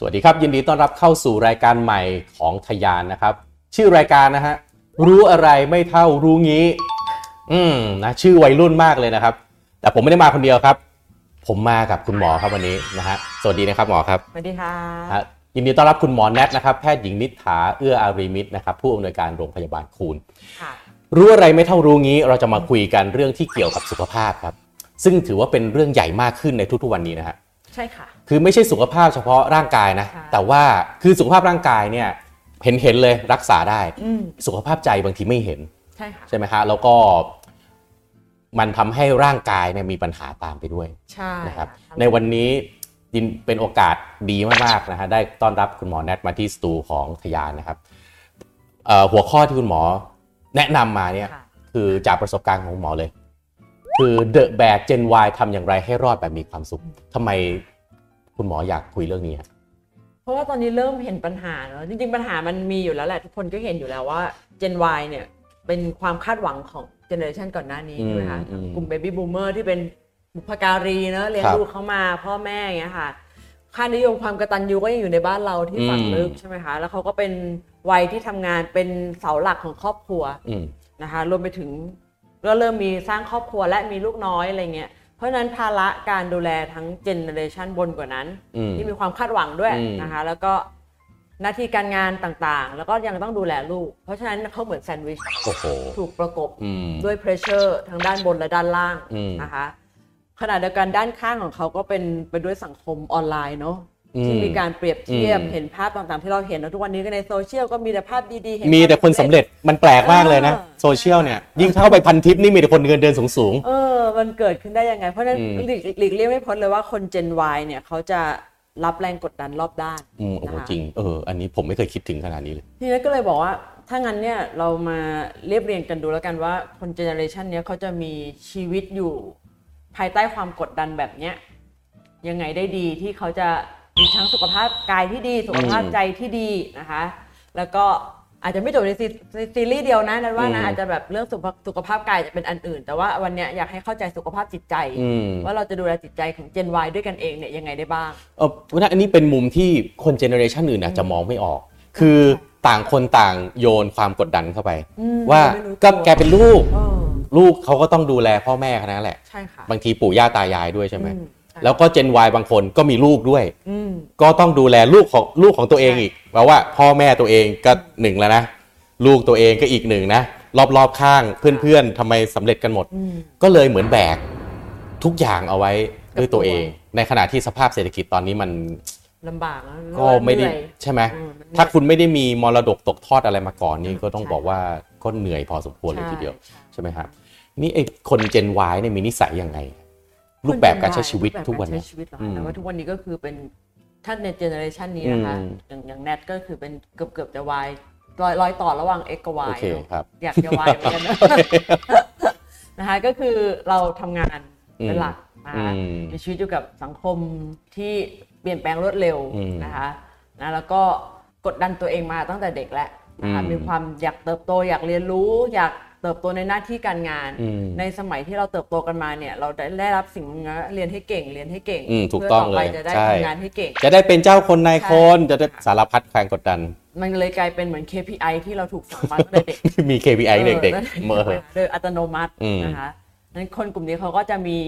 สวัสดีครับ ยินดีต้อนรับเข้าสู่รายการใหม่ของทยานนะครับ ชื่อรายการนะฮะรู้อะไรไม่เท่ารู้งี้ อืมนะชื่อวัยรุ่นมากเลยนะครับ แต่ผมไม่ได้มาคนเดียวครับ ผมมากับคุณหมอครับวันนี้นะฮะสวัสดีนะครับหมอครับสวัสดีค่ะฮะยินดีต้อนรับคุณหมอแนทนะครับแพทย์หญิงนิษฐาเอื้ออารีมิตรนะครับผู้อำนวยการโรงพยาบาลคูณค่ะรู้อะไรไม่เท่ารู้งี้เราจะมาคุยกันเรื่องที่เกี่ยวกับสุขภาพครับ ซึ่งถือว่าเป็นเรื่องใหญ่มากขึ้นในทุกๆวันนี้นะฮะ ใช่ค่ะ คือไม่ใช่สุขภาพเฉพาะร่างกายนะค่ะแต่ว่าคือสุขภาพร่างกายเนี่ยเห็นเห็นเลยรักษาได้อืมสุขภาพใจบางทีไม่เห็น ใช่ค่ะใช่ไหมฮะแล้วก็มันทำให้ร่างกายเนี่ยมีปัญหาตามไปด้วยใช่นะครับค่ะในวันนี้ยินเป็นโอกาสดีมากๆนะฮะได้ต้อนรับคุณหมอแนทมาที่สตูของทยานนะครับเอ่อหัวข้อที่คุณหมอแนะนำมาเนี่ยค่ะคือจากประสบการณ์ของหมอเลย คือเดอะแบกเจน Y ทำอย่างไรให้รอดแบบมีความสุขทำไมคุณหมออยากคุยเรื่องนี้ฮะเพราะว่าตอนนี้เริ่มเห็นปัญหาเนอะจริง ๆ ปัญหามันมีอยู่แล้วแหละ ทุกคนก็เห็นอยู่แล้วว่า Gen Y เนี่ยเป็นความคาดหวังของเจเนอเรชันก่อนหน้านี้อืมใช่ไหมคะอืมกลุ่มเบบี้บูมเมอร์ที่เป็นบุพการีเนอะเลี้ยงครับลูกเขามาพ่อแม่อย่างเงี้ยค่ะค่านิยมความกตัญญูก็ยังอยู่ในบ้านเราที่ฝังอืมลึกใช่ไหมคะแล้วเขาก็เป็นวัยที่ทำงานเป็นเสาหลักของครอบครัวอืมนะคะรวมไปถึง ก็เริ่มมีสร้างครอบครัวและมีลูกน้อยอะไรเงี้ยเพราะฉะนั้นภาระการดูแลทั้ง generation บนกว่านั้นอืมที่มีความคาดหวังด้วยอืมนะคะ แล้วก็หน้าที่การงานต่างๆ แล้วก็ยังต้องดูแลลูก เพราะฉะนั้นเขาเหมือนแซนด์วิชโอ้โหถูกประกบอืมด้วย pressure ทั้งด้านบนและด้านล่างอืมนะคะขณะเดียวกันด้านข้างของเขาก็เป็นไปด้วยสังคมออนไลน์เนาะอื ที่มีการเปรียบเทียบอืมเห็นภาพต่างๆ ที่เราเห็นนะทุกวันนี้ก็ในโซเชียลก็มีแต่ภาพดีๆเห็นมีแต่คนสำเร็จมันแปลกมากเลยนะเออโซเชียลเนี่ยยิ่งเข้าไปพันทิปนี่มีแต่คนเงินเดือนสูงเออมันเกิดขึ้นได้ยังไง เพราะฉะนั้นอืมหลีกหลีกเลี่ยงไม่พ้นเลยว่าคน Gen Y เนี่ยเขาจะรับแรงกดดันรอบด้านๆอืมโอ้โหนะคะจริงเอออันนี้ผมไม่เคยคิดถึงขนาดนี้เลยทีนี้ก็เลยบอกว่าถ้างั้นเนี่ยเรามาเรียบเรียงกันดูแล้วกันว่าคน generation เนี้ยเขาจะมีชีวิตอยู่ภายใต้ความกดดันแบบเนี้ยยังไงได้ดีที่เขาจะ มีทั้งสุขภาพกายที่ดี สุขภาพใจที่ดีนะคะ แล้วก็อาจจะไม่จบในซีในซีรีส์เดียวนะนันว่าอืนะมอาจจะแบบเรื่องสุขภาพสุขภาพกายจะเป็นอันอื่น แต่ว่าวันเนี้ยอยากให้เข้าใจสุขภาพจิตใจอืมว่าเราจะดูแลจิตใจของ Gen Y ด้วยกันเองเนี่ยยังไงได้บ้างเออเพราะฉะนั้นอันนี้เป็นมุมที่คนเจเนอเรชันอื่นอาจจะมองไม่ออก คือต่างคนต่างโยนความกดดันเข้าไปอืมว่าไม่รู้ตัวก็แกเป็นลูกเออลูกเขาก็ต้องดูแลพ่อแม่เขานั่นแหละ ใช่ค่ะบางทีปู่ย่าตายายด้วยใช่ไหมอืใช่ แล้วก็เจน Y บางคนก็มีลูกด้วยอืมก็ต้องดูแลลูกของลูกของตัวเองใช่อีกแปลว่าพ่อแม่ตัวเองก็หนึ่งแล้วนะ ลูกตัวเองก็อีกหนึ่งนะ รอบๆข้างเพื่อนๆทำไมสำเร็จกันหมดอืมก็เลยเหมือนแบกทุกอย่างเอาไว้ด้วยตัวเองกับตัวในขณะที่สภาพเศรษฐกิจตอนนี้มันลำบากนะก็ไม่ได้เหนื่อยใช่ไหมอืมมันเหนื่อยถ้าคุณไม่ได้มีมรดกตกทอดอะไรมาก่อนนี่ก็ต้องใช่บอกว่าก็เหนื่อยพอสมควรเลยทีเดียวใช่ใช่ไหมครับนี่ไอ้คน Gen Y เนี่ยมีนิสัยยังไง รูปแบบการใช้ชีวิตทุกวันเนี่แบบยการใช้ชีวิตเหรออืมแต่ว่าทุกวันนี้ก็คือเป็นถ้าใน generation นี้นะคะอืมอย่างอย่างแนทก็คือเป็นเกือบเกือบจะ Y รอยรอยต่อระหว่าง X กับ Y โอเคเนอะครับอยากจะ Y เหมือนกันนะนะคะก็คือเราทำงานเป็นหลักนะคะอืมมีชีวิตอยู่กับสังคมที่เปลี่ยนแปลงรวดเร็วอืมนะคะนะแล้วก็กดดันตัวเองมาตั้งแต่เด็กแล้วนะคะอืมมีความอยากเติบโตอยากเรียนรู้อยาก เติบโตในหน้าที่การงานอืมในสมัยที่เราเติบโตกันมาเนี่ย เราได้ได้รับสิ่งนี้เรียนให้เก่งเรียนให้เก่งอืมถูกต้องพื่ต่ไปเลยจะได้ใช่ทำงานให้เก่ง จะได้เป็นเจ้าคนนายคนใช่จะได้สารพัดแรงกดดัน มันเลยกลายเป็นเหมือน KPI ที่เราถูกฝังมาตั้งแต่เด็กมี KPI เด็กออๆเมื่อโดยอัตโนมัติอืมนะคะนั้นคนกลุ่มนี้เขาก็จะมี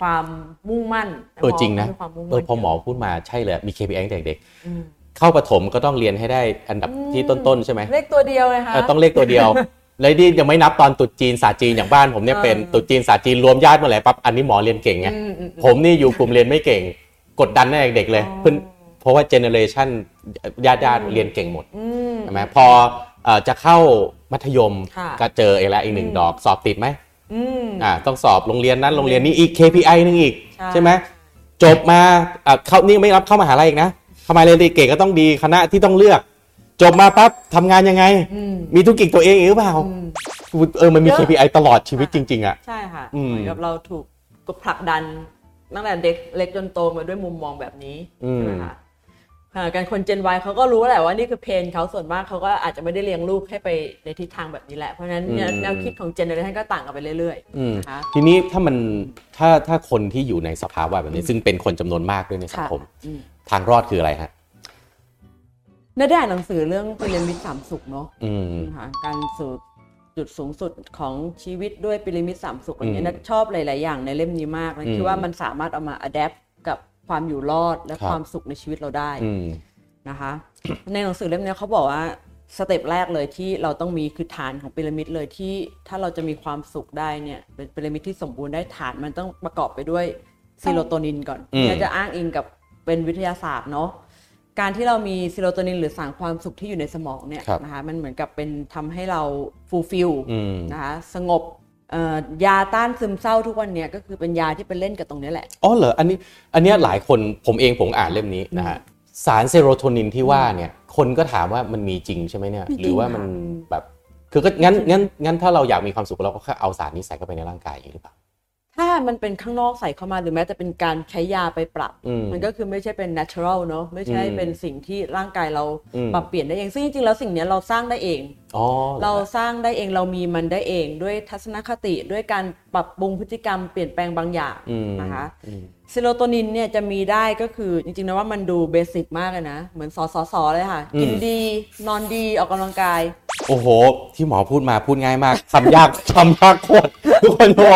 ความมุ่งมั่นเออจริงนะมีความมุ่งเอมั่อนพอหมอพูดมาใช่เลยมี KPI ตั้งแต่เด็กอืมเข้าประถมก็ต้องเรียนให้ได้อันดับที่ต้นๆใช่ไหมเลขตัวเดียวเลยค่ะเออต้องเลขตัวเดียว แล้วนี่ยังไม่นับตอนตรุษจีนศาสตร์จีนอย่างบ้านผมเนี่ยเออเป็นตรุษจีนศาสตร์จีนรวมญาติเมื่อไหร่ปั๊บอันนี้หมอเรียนเก่งไงอืมอืมผมนี่อยู่กลุ่มเรียนไม่เก่ง กดดันตั้งแต่เด็กเลยอ๋อเพิ่นเพราะว่าเจเนอเรชันญาติญาติเรียนเก่งหมดอืมใช่ไหมพอเอ่อจะเข้ามัธยมค่ะก็เจออีกแล้วอีกหนึ่งอืมดอกสอบติดไหมอืมอ่าต้องสอบโรงเรียนนั้นโรงเรียนนี้อีก KPI นึงอีกใช่ใช่ไหมจบมาอะเข้านี่ไม่รับเข้ามหาลัยอีกนะเข้ามาเรียนเก่งก็ต้องดีคณะที่ต้องเลือก จบมาปั๊บทำงานยังไง อืมมีธุรกิจตัวเองอีกหรือเปล่า อืม เออมันมี เยอะ KPI ตลอดชีวิตจริง ๆ อะ ใช่ค่ะอืม เหมือนกับเราถูกกดผลักดันตั้งแต่เด็กเล็กจนโตมาด้วยมุมมองแบบนี้อืมใช่ไหมคะขณะการคน Gen Y เขาก็รู้แหละว่านี่คือเพนเขาส่วนมากเขาก็อาจจะไม่ได้เลี้ยงลูกให้ไปในทิศทางแบบนี้แหละเพราะฉะนั้นเนี่ยอืม แนวคิดของเจเนอเรชันก็ต่างกันไปเรื่อย อืมๆนะคะทีนี้ถ้ามันถ้าถ้าคนที่อยู่ในสภาวะแบบนี้ ซึ่งเป็นคนจำนวนมากด้วยในสังค่ะคมอืม ทางรอดคืออะไรฮะ น่าได้อ่านหนังสือเรื่องพีระมิดสามสุขเนาะอืมนะคะการสู่จุดสูงสุดของชีวิตด้วยพีระมิดสามสุขอะไรเงี้ยอืมนัทชอบหลาย ๆ อย่างในเล่มนี้มากนะอืมคิดว่ามันสามารถเอามาอัดแอปกับความอยู่รอดและครับความสุขในชีวิตเราได้อืมนะคะ ในหนังสือเล่มเนี้ยเขาบอกว่า step แรกเลยที่เราต้องมีคือฐานของพีระมิดเลยที่ถ้าเราจะมีความสุขได้เนี่ยเป็นพีระมิดที่สมบูรณ์ได้ฐานมันต้องประกอบไปด้วยซีโรโทนินก่อนอืมที่จะอ้างอิงกับเป็นวิทยาศาสตร์เนาะ การที่เรามีซีโรโทนินหรือสารความสุขที่อยู่ในสมองเนี่ยครับนะคะมันเหมือนกับเป็นทำให้เรา fulfill อืมนะคะสงบเอ่อยาต้านซึมเศร้าทุกวันเนี้ยก็คือเป็นยาที่ไปเล่นกับตรงเนี้ยแหละอ๋อเหรออันนี้อันเนี้ยหลายคนผมเองผมอ่านเล่มนี้นะฮะสารเซโรโทนินที่ว่าเนี่ยคนก็ถามว่ามันมีจริงใช่ไหมเนี่ยมีจริงหรือว่ามันค่ะแบบคือก็งั้นงั้นงั้นถ้าเราอยากมีความสุขเราก็แค่เอาสารนี้ใส่เข้าไปในร่างกายอย่างนี้หรือเปล่า ถ้ามันเป็นข้างนอกใส่เข้ามาหรือแม้แต่เป็นการใช้ยาไปปรับอืมมันก็คือไม่ใช่เป็น natural เนอะไม่ใช่อืมเป็นสิ่งที่ร่างกายเราอืมปรับเปลี่ยนได้เอง ซึ่งจริงๆแล้วสิ่งเนี้ยเราสร้างได้เองอ๋อหอเราสร้างได้เองเรามีมันได้เองด้วยทัศนคติด้วยการปรับปรุงพฤติกรรมเปลี่ยนแปลงบางอย่างอืมนะคะอืมเซโรโทนินเนี่ยจะมีได้ก็คือจริงๆนะว่ามันดู basic มากเลยนะ เหมือนสอสอสอเลยค่ะ กินดีนอนดีออกกำลังกาย โอ้โห ที่หมอพูดมาพูดง่ายมากทำยากทำยากโคตรทุกคนโอ้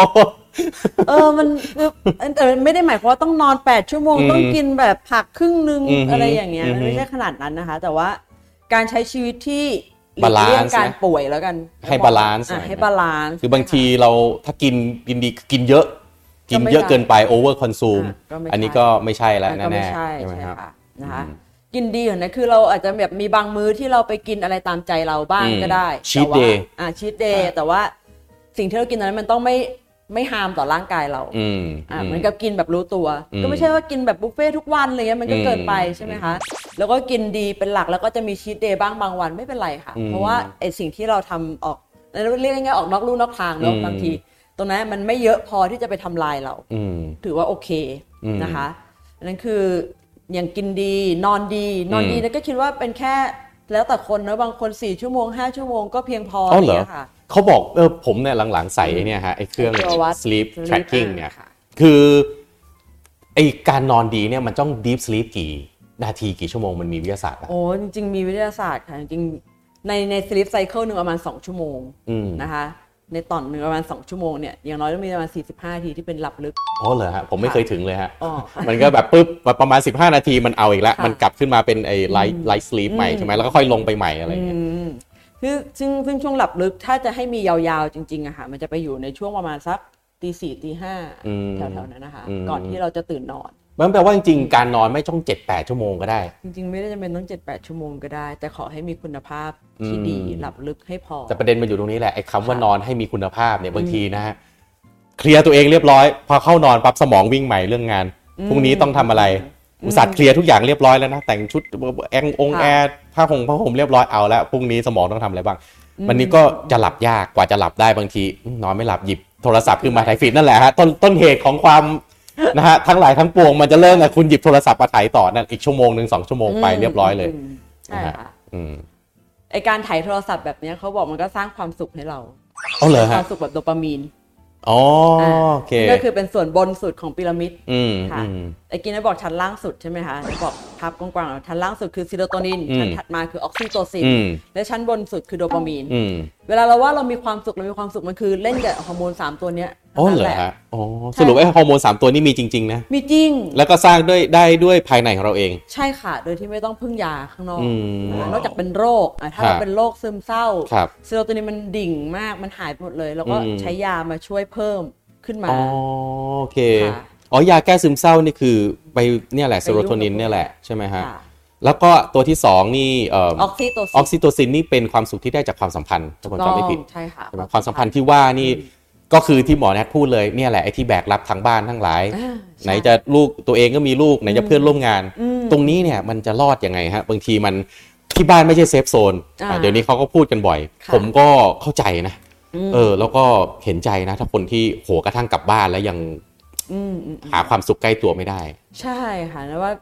เออมันคือแต่ไม่ได้หมายความว่าต้องนอน8ชั่วโมงอืมต้องกินแบบผักครึ่งนึงอืมอะไรอย่างเงี้ยอืมมันไม่ใช่ขนาดนั้นนะคะ แต่ว่าการใช้ชีวิตที่หลีก Balance เลี่ยงการนะป่วยแล้วกัน ให้ balance อะหน่อยให้บาลานซ์คือบางทีเราถ้ากินกินดีกินเยอะ กินเยอะเกินไปโอเวอร์คอนซูมอะก็ไม่ใช่อันนี้ก็ไม่ใช่แล้วอะก็แน่ไม่ๆใช่ใช่ไหมใช่ครับค่ะนะคะอืมกินดีเหรอนะคือเราอาจจะแบบมีบางมื้อที่เราไปกินอะไรตามใจเราบ้างอืมก็ได้ cheat แต่ว่า day อ่าชีตเดย์แต่ว่าสิ่งที่เรากินตอนนั้นมันต้องไม่ ไม่ฮามต่อร่างกายเราอืมอะเหมือนกับกินแบบรู้ตัวอืมก็ไม่ใช่ว่ากินแบบบุฟเฟ่ทุกวันอะไรเงี้ยมันก็อืมเกินไปใช่ไหมคะ แล้วก็กินดีเป็นหลักแล้วก็จะมีชีตเดย์บ้างบางวันไม่เป็นไรค่ะอืมเพราะว่าไอสิ่งที่เราทำออกเรียกง่ายๆออกนอกลู่นอกทางเนอะอืมบางที ตรงนั้นมันไม่เยอะพอที่จะไปทำลายเราอืมถือว่าโอเคอืมนะคะอันนั้นคืออย่างกินดีนอนดี นอนดีอืมนะก็คิดว่าเป็นแค่แล้วแต่คนนะบางคน 4 ชั่วโมง 5 ชั่วโมงก็เพียงพออ๋อเหรอะไงี้ยค่ะ เขาบอกเออผมเนี่ยหลังๆใส่ไอ้เนี่ยฮะไอ้เครื่องไอ้ตัววัด sleep sleep tracking อะเนี่ยค่ะคือไอการนอนดีเนี่ยมันต้อง deep sleep กี่นาทีกี่ชั่วโมงมันมีวิทยาศาสตร์อะโอ้จริงๆมีวิทยาศาสตร์ค่ะจริงๆในใน sleep cycle หนึ่งประมาณ 2 ชั่วโมงอืมนะคะ ในตอนหนึ่งประมาณ 2 ชั่วโมงเนี่ยอย่างน้อยต้องมีประมาณ 45นาทีที่เป็นหลับลึกอ๋อเหรอฮะผมไม่เคยถึงเลยฮะอ๋อมันก็แบบปุ๊บประมาณ 15 นาทีมันเอาอีกแล้วค่ะมันกลับขึ้นมาเป็นไอ้ light light sleep ใหม่ใช่ไหมแล้วก็ค่อยลงไปใหม่อะไรอย่างเงี้ย อืมคือซึ่งซึ่งช่วงหลับลึกถ้าจะให้มียาวๆจริงๆอะค่ะมันจะไปอยู่ในช่วงประมาณสักตีสี่ตีห้าอืมแถวๆนั้นนะคะอืมก่อนที่เราจะตื่นนอนมันแปลว่าจริงๆการนอนไม่ต้อง7-8ชั่วโมงก็ได้ จริงๆ ไม่ได้จำเป็นต้อง7-8ชั่วโมงก็ได้ แต่ขอให้มีคุณภาพที่อืมดีหลับลึกให้พอ แต่ประเด็นมันอยู่ตรงนี้แหละไอ้คำว่านอนให้มีคุณภาพเนี่ยบางทีนะฮะเคลียร์ตัวเองเรียบร้อย พอเข้านอนปั๊บสมองวิ่งใหม่เรื่องงานพรุ่งนี้ต้องทำอะไร อุตส่าห์เคลียร์ทุกอย่างเรียบร้อยแล้วนะ แต่งชุดแององค์ค่ะแอร์ผ้าห่มผ้าห่มเรียบร้อยเอาแล้วพรุ่งนี้สมองต้องทำอะไรบ้างวันนี้ก็จะหลับยากกว่าจะหลับได้บางทีอืมนอนไม่หลับหยิบโทรศัพท์ขึ้นมาไถ feed นั่นแหละฮะต้นต้นเหตุของความนะฮะทั้งหลายทั้งปวงมันจะเริ่มจากคุณหยิบโทรศัพท์มาถ่ายต่อนั่นอีกชั่วโมงหนึ่งสองชั่วโมงไปเรียบร้อยเลยใช่นะฮะค่ะอืมไอการถ่ายโทรศัพท์แบบเนี้ยเขาบอกมันก็สร้างความสุขให้เราเอาเลยฮะความสุขแบบโดปามีนอ๋อโอเคก็คือเป็นส่วนบนสุดของพีระมิดอืมค่ะ อืมไอ้กินได้บอกชั้นล่างสุดใช่ไหมคะได้บอกภาพกว้างๆชั้นล่างสุดคือซีโรโทนินอืมชั้นถัดมาคือออกซิโตซินอืมและชั้นบนสุดคือโดปามีนอืมเวลาเราว่าเรามีความสุขเรามีความสุขมันคือเล่นกับฮอร์โมนสามตัวเนี้ยอ๋อเหรอทั้งเหรนั้นอแหละฮะอ๋อสรุปไอ้ฮอร์โมนสามตัวนี้มีจริง ๆ นะ มีจริง แล้วก็สร้างด้วยได้ด้วยภายในของเราเอง ใช่ค่ะ โดยที่ไม่ต้องพึ่งยาข้างนอกอืมนะคะนอกจากเป็นโรคอะถ้าครับเราเป็นโรคซึมเศร้าครับซีโรโทนินมันดิ่งมากมันหายไปหมดเลย แล้วก็อืมใช้ยามาช่วยเพิ่มขึ้นมาอ๋อโอเคค่ะ อ๋อยาแก้ซึมเศร้านี่คือไปเนี่ยแหละไปเซโรโทนินยุ่งกับเนี่ยแหละใช่ไหมฮะค่ะแล้วก็ตัวที่สองนี่เอออกซิโตอซิอกซิโตซินนี่เป็นความสุขที่ได้จากความสัมพันธ์ถ้าผมจำไม่ผิดใช่ค่ะใช่ไหมความสัมพันธ์ที่ว่านี่ก็คือที่หมอแนทพูดเลยเนี่ยแหละไอ้ที่แบกรับทางบ้านทั้งหลายอ่าไหนจะลูกตัวเองก็มีลูกไหนจะเพื่อนร่วมงานอืมตรงนี้เนี่ยมันจะรอดยังไงฮะบางทีมันที่บ้านไม่ใช่ safe zone อ่าอะเดี๋ยวนี้เขาก็พูดกันบ่อยค่ะผมก็เข้าใจนะเออแล้วก็เห็นใจนะ ถ้าคนที่โหกระทั่งกลับบ้านแล้วยังอืมอืม หาความสุขใกล้ตัวไม่ได้ ใช่ค่ะนะว่า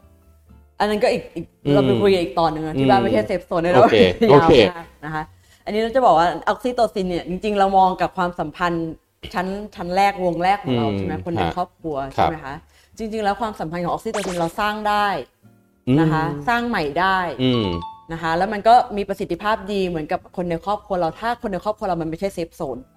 อันนั้นก็อีกอีกอืมเราไปคุยกันอีกตอนหนึ่งนะที่บ้านไม่ใช่ safe zone นะโอเคยาวโอเคมากนะคะ อันนี้เราจะบอกว่าออกซิโตซินเนี่ยจริงๆ เรามองกับความสัมพันธ์ชั้นชั้นแรกวงแรกของเราอืมใช่ไหมคนในครอบครัวฮะครับใช่ไหมคะจริง ๆ แล้วความสัมพันธ์ของออกซิโตซินเราสร้างได้อืมนะคะ สร้างใหม่ได้อืมนะคะ แล้วมันก็มีประสิทธิภาพดีเหมือนกับคนในครอบครัวเราถ้าคนในครอบครัวเรามันไม่ใช่ safe zone อืม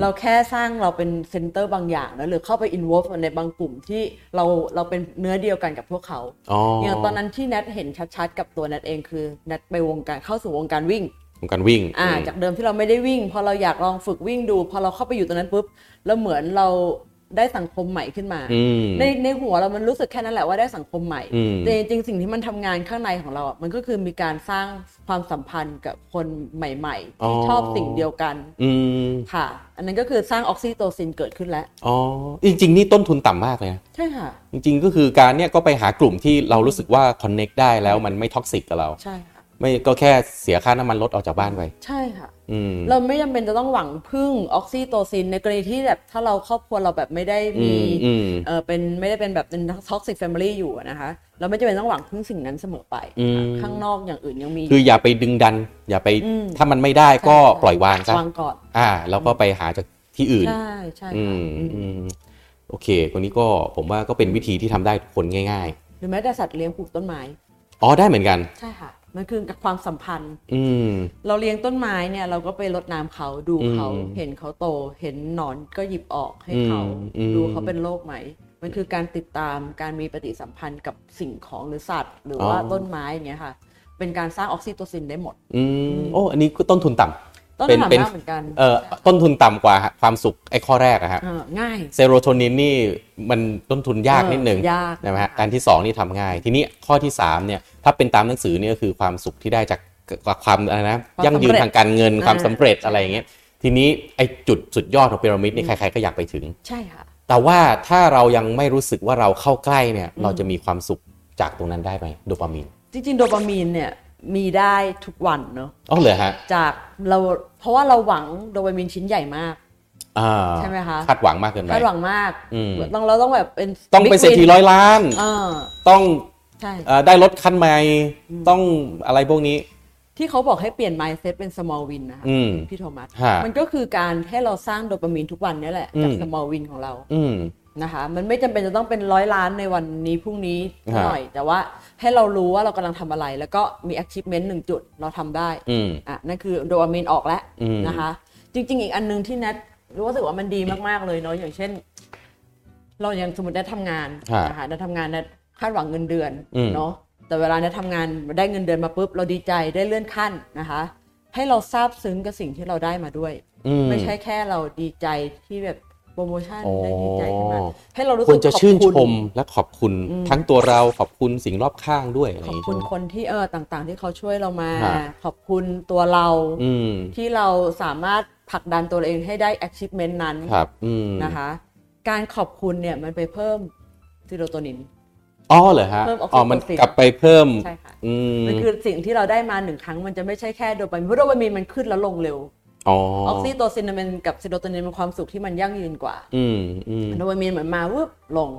เราแค่สร้างเราเป็น center บางอย่างนะหรือเข้าไป involve ในบางกลุ่มที่เราเราเป็นเนื้อเดียวกันกับพวกเขาอ๋อออย่างตอนนั้นที่แนทเห็นชัดๆ กับตัวแนทเองคือแนทไปวงการเข้าสู่วงการวิ่งการวิ่งอ่าอืมจากเดิมที่เราไม่ได้วิ่ง พอเราอยากลองฝึกวิ่งดู พอเราเข้าไปอยู่ตรงนั้นปุ๊บแล้วเหมือนเรา ได้สังคมใหม่ขึ้นมาอืมในในหัวเรามันรู้สึกแค่นั้นแหละว่าได้สังคมใหม่อืมแต่จริงๆสิ่งที่มันทำงานข้างในของเราอะมันก็คือมีการสร้างความสัมพันธ์กับคนใหม่ ๆ ที่ชอบสิ่งเดียวกันอืมค่ะ อันนั้นก็คือสร้างออกซิโตซินเกิดขึ้นแล้วอ๋อจริง ๆ นี่ต้นทุนต่ำมากเลยนะใช่ค่ะ จริง ๆ ก็คือการเนี่ยก็ไปหากลุ่มที่เรารู้สึกว่า connect ได้แล้วมันไม่ toxic กับเราใช่ค่ะไม่ก็แค่เสียค่าน้ำมันรถออกจากบ้านไปใช่ค่ะอืม เราไม่จำเป็นจะต้องหวังพึ่งออกซิโตซิน ในกรณีที่แบบถ้าเราครอบครัวเราแบบไม่ได้อืมีมอืมเออเป็นไม่ได้เป็นแบบเป็นท็อกซิ f แฟมิลี่อยู่อะนะคะ เราไม่จำเป็นต้องหวังพึ่งสิ่งนั้นเสมอไปอืมข้างนอกอย่างอื่นยังมี คืออย่าไปดึงดัน อย่าไปอืมถ้ามันไม่ได้ก็ใช่ปล่อยวางซะวางก่อนอ่า แล้วก็ไปหาจากที่อื่น ใช่ใช่อืค่ะมอืมอืมโอเคคนนี้ก็ผมว่าก็เป็นวิธีที่ทำได้ทุกคนง่ายหรือแม้แต่สัตว์เลี้ยงปลูกต้นไม้ๆอ๋อได้เหมือนกัน ใช่ค่ะ มันคือกับความสัมพันธ์ อืมเราเลี้ยงต้นไม้เนี่ย เราก็ไปรดน้ำเขาดูเขาอืมเห็นเขาโต เห็นหนอนก็หยิบออกให้เขาอืมอืมดูเขาเป็นโรคไหม มันคือการติดตามการมีปฏิสัมพันธ์กับสิ่งของหรือสัตว์ หรือว่าต้นไม้อย่างเงี้ยค่ะ เป็นการสร้างออกซิโตซินได้หมด อืมโอ้อันนี้ก็ต้นทุนต่ำ ต้นเป็นหอมเป็นมากเหมือนกันเอ่อต้นทุนต่ำกว่าความสุขไอ้ข้อแรกอะฮะเออง่ายเซโรโทนินนี่มันต้นทุนยากนิดนึงเออยากนะฮะการที่ 2 นี่ทำง่าย ทีนี้ข้อที่3เนี่ยถ้าเป็นตามหนังสือเนี่ยก็คือความสุขที่ได้จากความอะไรนะความยั่งยืนสำเร็จทางการเงินอ่าความสำเร็จอะไรอย่างเงี้ยทีนี้ไอ้จุดสุดยอดของพีระมิดนี่ใครๆก็อยากไปถึง ใช่ค่ะ แต่ว่าถ้าเรายังไม่รู้สึกว่าเราเข้าใกล้เนี่ยเราจะมีความสุขจากตรงนั้นได้ไหมโดปามีนจริงๆโดปามีนเนี่ย มีได้ทุกวันเนอะอ๋อเหรอฮะจากเราเพราะว่าเราหวังโดปามีนชิ้นใหญ่มากอ่าใช่ไหมคะคาดหวังมากเกินไปคาดหวังมากอืมต้องเราต้องแบบเป็นต้องเป็น big เศรษฐี win ร้อยล้านเออต้องใช่เอ่อได้รถคันใหม่ต้องอะไรพวกนี้ ที่เขาบอกให้เปลี่ยน mindset เป็น small win นะคะอืมพี่โทมัสฮะมันก็คือการให้เราสร้างโดปามีนทุกวันนี่แหละจากอืม small win ของเราอืม นะคะมันไม่จำเป็นจะต้องเป็นร้อยล้านในวันนี้พรุ่งนี้ฮะหน่อย แต่ว่าให้เรารู้ว่าเรากำลังทำอะไร แล้วก็มี achievement หนึ่งจุดเราทำได้อืมอะนั่นคือโดปามีนออกแล้วอืมนะคะ จริง ๆ อีกอันหนึงที่แนทรู้สึกว่ามันดีมากๆเลยเนาะอย่างเช่น เราอย่างสมมติได้ทำงานฮะนะคะได้ทำงานได้คาดหวังเงินเดือนอืมเนาะแต่เวลาได้ทำงานได้เงินเดือนมาปุ๊บเราดีใจได้เลื่อนขั้นนะคะ ให้เราซาบซึ้งกับสิ่งที่เราได้มาด้วยอืมไม่ใช่แค่เราดีใจที่แบบโปรโมชั่นอ๋อได้ดีใจขึ้นมาให้เรารู้คสึวรกจะขอบชื่นคุณชมและขอบคุณอืมทั้งตัวเราขอบคุณสิ่งรอบข้างด้วยอะไรอขย่าอบงนี้คุณใช่ไหมคนที่เออต่างๆ ที่เขาช่วยเรามาฮะขอบคุณตัวเราอืมที่เราสามารถผลักดันตัวเองให้ได้ achievement นั้นครับอืมนะคะ การขอบคุณเนี่ยมันไปเพิ่มซีโรโทนินอ๋อเหรอฮะเพิ่มออกซิอ๋อมันโทซินกลับไปเพิ่มใช่ค่ะอืมมันคือสิ่งที่เราได้มาหนึ่งครั้งมันจะไม่ใช่แค่โดปามีนเพราะโดปามีนมันขึ้นแล้วลงเร็ว อ๋อออกซิโตซินมันกับซีโรโทนินเป็นความสุขที่มันยั่งยืนกว่าอืมอืมโดปามีนเหมือนมาวืบลง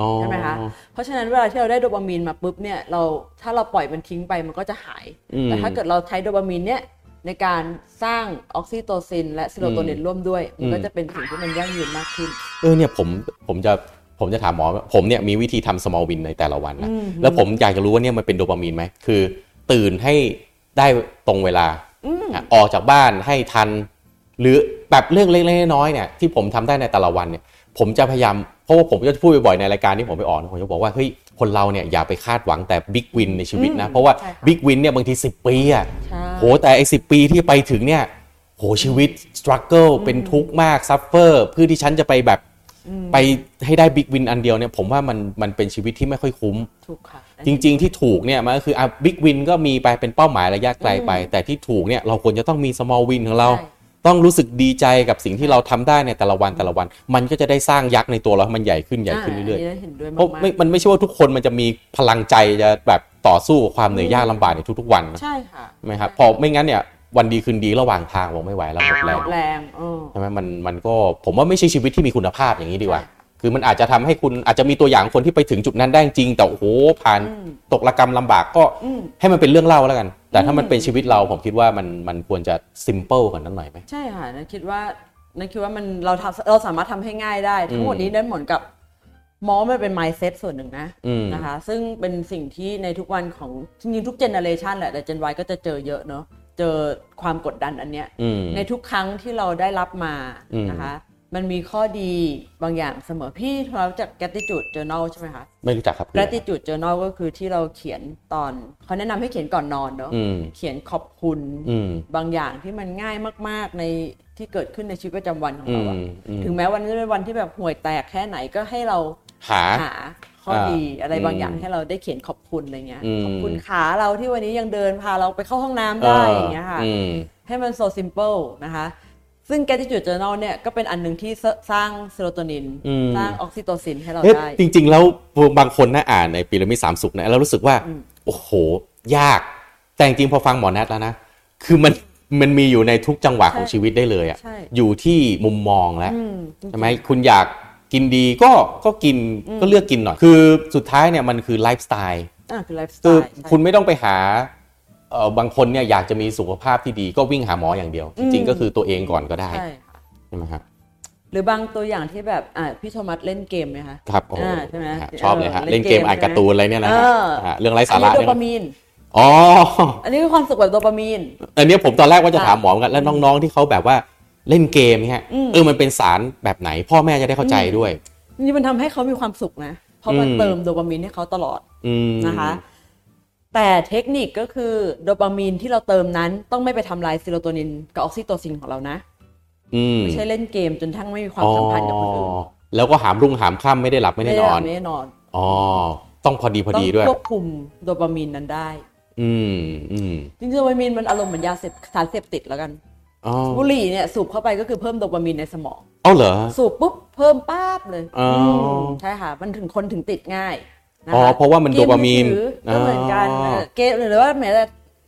อ๋อใช่ไหมคะ เพราะฉะนั้นเวลาที่เราได้โดปามีนมาปุ๊บเนี่ยเราถ้าเราปล่อยมันทิ้งไปมันก็จะหายอืมแต่ถ้าเกิดเราใช้โดปามีนเนี่ยในการสร้างออกซิโตซิน และซีโรโทนินร่วมด้วย มันก็อืมจะเป็นสิ่งที่มันยั่งยืนมากขึ้น เออเนี่ยผมผมจะผมจะถามหมอว่าผมเนี่ยมีวิธีทำ small win ในแต่ละวันนะอืมแล้วผมอยากจะรู้ว่าเนี่ยมันเป็นโดปามีนไหมคือ ตื่นให้ได้ตรงเวลา อืมอะออกจากบ้านให้ทัน หรือแบบเรื่องเล็กๆน้อยๆเนี่ยที่ผมทำได้ในแต่ละวันเนี่ย ผมจะพยายามเพราะว่าผมจะพูดบ่อยๆในรายการที่ผมไปออกนะผมจะบอกว่าเฮ้ยคนเราเนี่ยอย่าไปคาดหวังแต่ big win ในชีวิตนะอืมเพราะว่าใช่ค่ะ big win เนี่ยบางที 10 ปีอะใช่โหแต่ไอ้สิบปีที่ไปถึงเนี่ยโหชีวิต struggle เป็นทุกข์มาก suffer เพื่อที่ฉันจะไปแบบ ไปให้ได้ big win อันเดียวเนี่ยผมว่ามันมันเป็นชีวิตที่ไม่ค่อยคุ้มถูกค่ะจริง ๆ ที่ถูกเนี่ยมันก็คืออะ big win ก็มีไปเป็นเป้าหมายระยะไกลไป แต่ที่ถูกเนี่ยเราควรจะต้องมี small win ของเราใช่ต้องรู้สึกดีใจกับสิ่งที่เราทำได้ในแต่ละวันแต่ละวัน มันก็จะได้สร้างยักษ์ในตัวเราให้มันใหญ่ขึ้นใหญ่ขึ้นเรื่อยาเห็นด้วยๆมาเพราะกไม่มันไม่ใช่ว่าทุกคนมันจะมีพลังใจจะแบบต่อสู้กับความเหนื่อยยากลำบากในทุกๆวันนะๆใช่ค่ะใช่ไหมครับพอไม่งั้นเนี่ย วันดีคืนดีระหว่างทางผมไม่ไหวแล้วหมดแรงแรงเออใช่ไหมมันมันก็ผมว่าไม่ใช่ชีวิตที่มีคุณภาพอย่างนี้ดีกว่าใช่คือมันอาจจะทำให้คุณอาจจะมีตัวอย่างคนที่ไปถึงจุดนั้นได้จริง แต่โอ้โหผ่านอืมตกระกรรมลำบากก็อืมให้มันเป็นเรื่องเล่าแล้วกัน แต่ถ้าอืมมันเป็นชีวิตเราผมคิดว่ามันมันควรจะซิมเปิลกว่านั้นหน่อยไหมใช่ค่ะนั่นคิดว่านั่นคิดว่ามันเราทำเราสามารถทำให้ง่ายได้ ทั้งหมดนี้นั่นเหมือนกับมองว่ามันเป็น mindset ส่วนหนึ่งนะอืมนะคะ ซึ่งเป็นสิ่งที่ในทุกวันของจริงๆทุกเจเนอเรชันแหละแต่ Gen Y ก็จะเจอเยอะเนาะ เจอความกดดันอันเนี้ยอืมในทุกครั้งที่เราได้รับมาอืมนะคะมันมีข้อดีบางอย่างเสมอพี่เราจาก gratitude journal ใช่ไหมคะ ไม่รู้จักครับ gratitude journal ก็คือที่เราเขียนตอนเขาแนะนำให้เขียนก่อนนอนเนาะอืมเขียนขอบคุณอืมบางอย่างที่มันง่ายมาก ๆ ในที่เกิดขึ้นในชีวิตประจำวันของเราอะอืมอืมถึงแม้วันนี้จะเป็นวันที่แบบห่วยแตกแค่ไหนก็ให้เราหาหา ข้ออ่าดีอะไรบางอืมอย่างให้เราได้เขียนขอบคุณอะไรเงี้ยอืมขอบคุณขาเราที่วันนี้ยังเดินพาเราไปเข้าห้องน้ำได้อย่างเงี้ยค่ะอืมให้มัน so simple นะคะซึ่ง gratitude journal เนี่ยก็เป็นอันหนึ่งที่สร้างเซโรโทนินอืมสร้างออกซิโตซินให้เราเอ๊ะได้ จริง ๆ แล้วบางคนน่าอ่านในพีระมิดสามสุขนะแล้วรู้สึกว่า โอ้โห ยาก แต่จริงๆพอฟังหมอแนทแล้วนะ คือมันมันมีอยู่ในทุกจังหวะของใช่ชีวิตได้เลยอะใช่อยู่ที่มุมมองแล้วอืมใช่ไหมคุณอยาก กินดีก็ก็กินก็เลือกกินหน่อย คือสุดท้ายเนี่ยมันคือไลฟ์สไตล์อ่าคือไลฟ์สไตคือล์คุณไม่ต้องไปหาเอ่อบางคนเนี่ยอยากจะมีสุขภาพที่ดีก็วิ่งหาหมออย่างเดียวจริงๆก็คือตัวเองก่อนก็ได้ใช่ค่ะใช่ไหมครับหรือบางตัวอย่างที่แบบอ่าพี่โทมัสเล่นเกมไหมคะ ครับโอ้โหอ่าใช่ไหมฮะชอบเลยฮะเออเล่นเกมเล่นเกมอ่านการ์ตูนอะไรเนี่ยนะฮะเออฮะเรื่องไร้อัสานนี้ระโดเนี่ยปามีน อ๋อ อันนี้คือความสุขแบบโดปามีน อันเนี้ยผมตอนแรกว่าจะค่ะถามหมอเหมือนกันแล้วน้องๆที่เขาแบบว่า เล่นเกมเนี่ยอืมเออมันเป็นสารแบบไหน พ่อแม่จะได้เข้าใจด้วย นี่มันทำให้เขามีความสุขนะ เพราะมันอืมเติมโดปามีนให้เขาตลอดอืมนะคะ แต่เทคนิคก็คือโดปามีนที่เราเติมนั้นต้องไม่ไปทำลายซีโรโทนินกับออกซิโตซินของเรานะอืมไม่ใช่เล่นเกมจนทั้งไม่มีความสัมพันธ์กับคนอื่นอ๋อแล้วก็หามรุ่งหามค่ำไม่ได้หลับไม่ได้นอนไม่ได้นอนอ๋อต้องพอดีพอต้องดีด้วยควบคุมโดปามีนนั้นได้ อืมอืมจริงๆโดปามีนมันอารมณ์เหมือนยาเสพสารเสพติดแล้วกันอ๋อ บุหรี่เนี่ยสูบเข้าไปก็คือเพิ่มโดปามีนในสมองเอาเหรอ สูบปุ๊บเพิ่มป้าบเลยอ๋ออืมใช่ค่ะ มันถึงคนถึงติดง่ายนคอ๋อเพราะว่ามันกโดปามีนถือก็เหมือนกันอ๋อเออเกมหรือว่าแม้แต่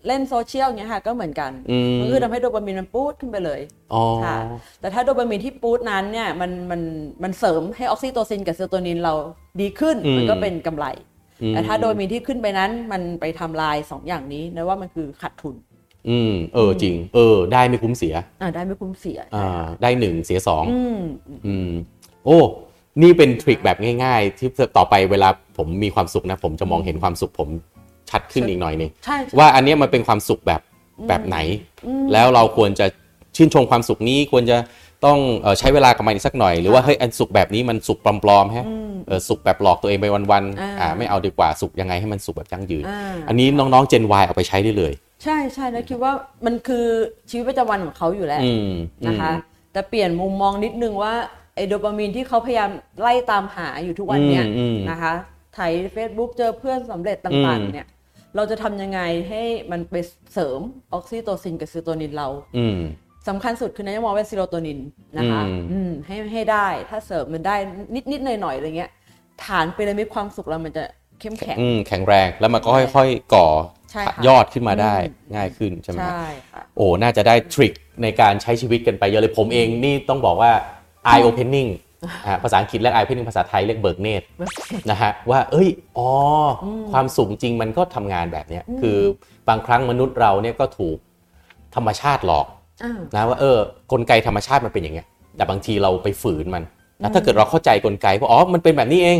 เล่นโซเชียลอย่างเงี้ยค่ะก็เหมือนกันอืมมันคือทำให้โดปามีนมันปูดขึ้นไปเลยอ๋อค่ะแต่ถ้าโดปามีนที่ปูดนั้นเนี่ยมันมันมันเสริมให้ออกซิโตซินกับเซโรโทนินเราดีขึ้นอืมมันก็เป็นกำไรอืมแต่ถ้าโดปามีนที่ขึ้นไปนั้นมันไปทำลายสองอย่างนี้นะว่ามันคือขาดทุน อืมเออจริง เออ ได้ไม่คุ้มเสีย อ่าได้ไม่คุ้มเสีย อ่า ได้หนึ่งเสียสองอืมอืมโอ้นี่เป็น trick แบบง่ายๆ ที่ต่อไปเวลาผมมีความสุขนะ ผมจะมองเห็นความสุขผมชัดขึ้นอีกหน่อยหนึ่งใช่ใช่ว่าอันเนี้ยมันเป็นความสุขแบบแบบไหน แล้วเราควรจะชื่นชมความสุขนี้ควรจะต้องเอ่อใช้เวลากับมันอีกสักหน่อย หรือว่าเฮ้ยอันสุขแบบนี้มันสุขปลอมๆฮะเออสุขแบบหลอกตัวเองไปวันๆอ่าไม่เอาดีกว่าสุขยังไงให้มันสุขแบบยั่งยืนอ่าอันนี้น้องๆ Gen Y เอาไปใช้ได้เลย ใช่ใช่แล้วคิดว่ามันคือชีวิตประจำวันของเขาอยู่แล้วอืมนะคะ แต่เปลี่ยนมุมมองนิดนึงว่าไอ้โดปามีนที่เขาพยายามไล่ตามหาอยู่ทุกวันเนี้ยอืมอืมนะคะไถ Facebook เจอเพื่อนสำเร็จต่างอืมๆเนี่ยเราจะทำยังไงให้มันไปเสริมออกซิโตซินกับซีโรโทนินเราอืมสำคัญสุดคือในยมองเป็นซีโรโทนินนะคะอืมอืมให้ให้ได้ถ้าเสริมมันได้นิดๆหน่อยๆอะไรเงี้ยฐานพีระมิดความสุขเรามันจะเข้มแข็งอืมแข็งแรงแล้วมันก็ค่อย ๆ ก่อใช่ค่ะ ยอดขึ้นมาได้ง่ายขึ้นใช่ไหมครับใช่ค่ะโอ้น่าจะได้ trick ในการใช้ชีวิตกันไปเยอะเลยผมเองนี่ต้องบอกว่า eye opening อ่าภาษาอังกฤษเรียก eye opening ภาษาไทยเรียกเบิกเนตรนะฮะว่า เอ้ยอ๋ออความสุขจริงมันก็ทำงานแบบเนี้ยคือบางครั้งมนุษย์เราเนี่ยก็ถูกธรรมชาติหลอกอ่านะว่าเออกลไกธรรมชาติมันเป็นอย่างเงี้ยแต่บางทีเราไปฝืนมันแล้วถ้าเกิดเราเข้าใจกลไกว่าอ๋อมันเป็นแบบนี้เอง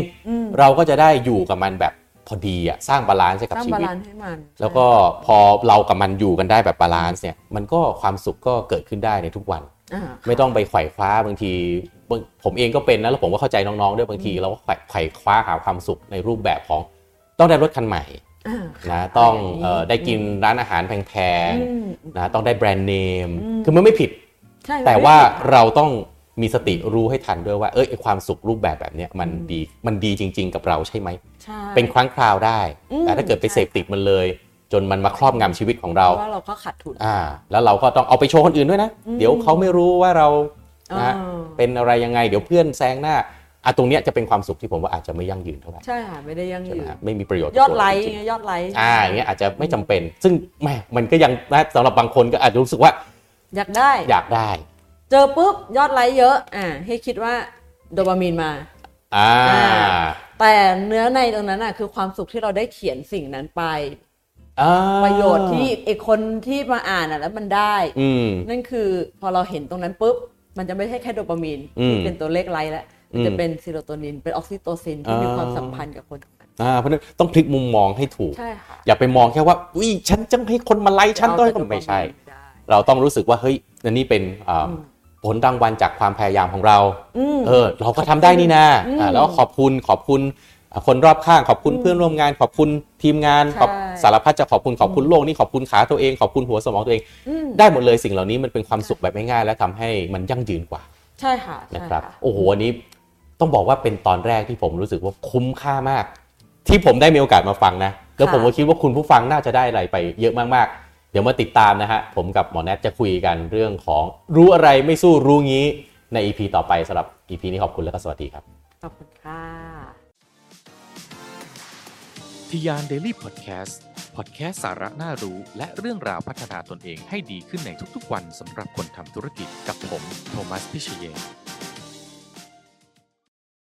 เราก็จะได้อยู่กับมันแบบ พอดีอะสร้าง balance ให้กับชีวิตสร้าง balance ให้มันแล้วก็พอเรากับมันอยู่กันได้แบบ balance เนี่ยมันก็ความสุขก็เกิดขึ้นได้ในทุกวันอ่าไม่ต้องไปไขว่คว้าบางทีบางผมเองก็เป็นนะแล้วผมก็เข้าใจน้องๆ ด้วยบางทีเราก็ไขว่ไขว่คว้าหาความสุขในรูปแบบของต้องได้รถคันใหม่อ่านะต้องย่างนี้เอ่อได้กินร้านอาหารแพงอืมๆนะต้องได้แบรนด์เนมคือมันไม่ผิดใช่แต่ว่าเราต้อง มีสติรู้ให้ทันด้วยว่าเอ้ยไอ้ความสุขรูปแบบแบบเนี้ยมันดีมันดีจริง ๆ กับเราใช่ไหมใช่เป็นครั้งคราวได้อืมแต่ถ้าเกิดไปใช่เสพติดมันเลย จนมันมาครอบงำชีวิตของเราเพราะว่าเราก็ขาดทุนอ่า แล้วเราก็ต้องเอาไปโชว์คนอื่นด้วยนะอืมเดี๋ยวเขาไม่รู้ว่าเรานะอ่าเป็นอะไรยังไง เดี๋ยวเพื่อนแซงหน้าอะตรงเนี้ยจะเป็นความสุขที่ผมว่าอาจจะไม่ยั่งยืนเท่าไหร่ใช่ค่ะไม่ได้ยั่งใช่ไหยืมนฮะไม่มีประโยชน์ยอดไลค์จริงไงยอดไลค์ๆอ่าอย่างเงี้ยอาจจะไม่จำเป็น ซึ่งแหม่มันก็ยังนะสำหรับบางคนก็อาจจะรู้สึกว่า อยากได้อยากได้ เจอปุ๊บยอดไลค์เยอะ อ่า ให้คิดว่าโดปามีนมาอ่าอ่า แต่เนื้อในตรงนั้นอะ คือความสุขที่เราได้เขียนสิ่งนั้นไปอ่าประโยชน์ที่ไอคนที่มาอ่านอะแล้วมันได้อืมนั่นคือพอเราเห็นตรงนั้นปุ๊บ มันจะไม่ใช่แค่โดปามีนอืมที่เป็นตัวเลขไลค์แล้วมันจะเป็นซีโรโทนิน เป็นออกซิโตซินที่มีอ่าความสัมพันธ์กับคนตรงนั้นอ่าเพราะฉะนั้นต้องพลิกมุมมองให้ถูกใช่ค่ะอย่าไปมองแค่ว่าอุ้ยฉันจะให้คนมาไลค์ฉันต้องให้คนไม่ใช่ได้เราต้องรู้สึกว่าเฮ้ยอันนี้เป็นอ่าอืม ผลรางวัลจากความพยายามของเราอืมเออ เราก็ทำได้นี่นะอืมอ่าแล้วก็ขอบคุณขอบคุณอ่าคนรอบข้างขอบคุณเพื่อนร่วมงาน ขอบคุณทีมงานใช่ขอบสารพัดจะขอบคุณขอบคุณโลกนี่ขอบคุณขาตัวเองขอบคุณหัวสมองตัวเองอืมได้หมดเลยสิ่งเหล่านี้มันเป็นความสุขแบบง่ายๆและทำให้มันยั่งยืนกว่า ใช่ค่ะใช่นะครับค่ะโอ้โหอันนี้ต้องบอกว่าเป็นตอนแรกที่ผมรู้สึกว่าคุ้มค่ามาก ที่ผมได้มีโอกาสมาฟังนะแล้วผมก็คิดว่าคุณผู้ฟังน่าจะได้อะไรไปเยอะมากๆ เดี๋ยวมาติดตามนะฮะ ผมกับหมอแนทจะคุยกันเรื่องของรู้อะไรไม่สู้รู้งี้ใน EP ต่อไปสำหรับ EP นี้ขอบคุณและก็สวัสดีครับ ขอบคุณค่ะทยานเดลี่พอดแคสต์พอดแคสต์สาระน่ารู้ และเรื่องราวพัฒนาตนเองให้ดีขึ้นในทุกๆวันสำหรับคนทำธุรกิจกับผม โทมัสพิเชยน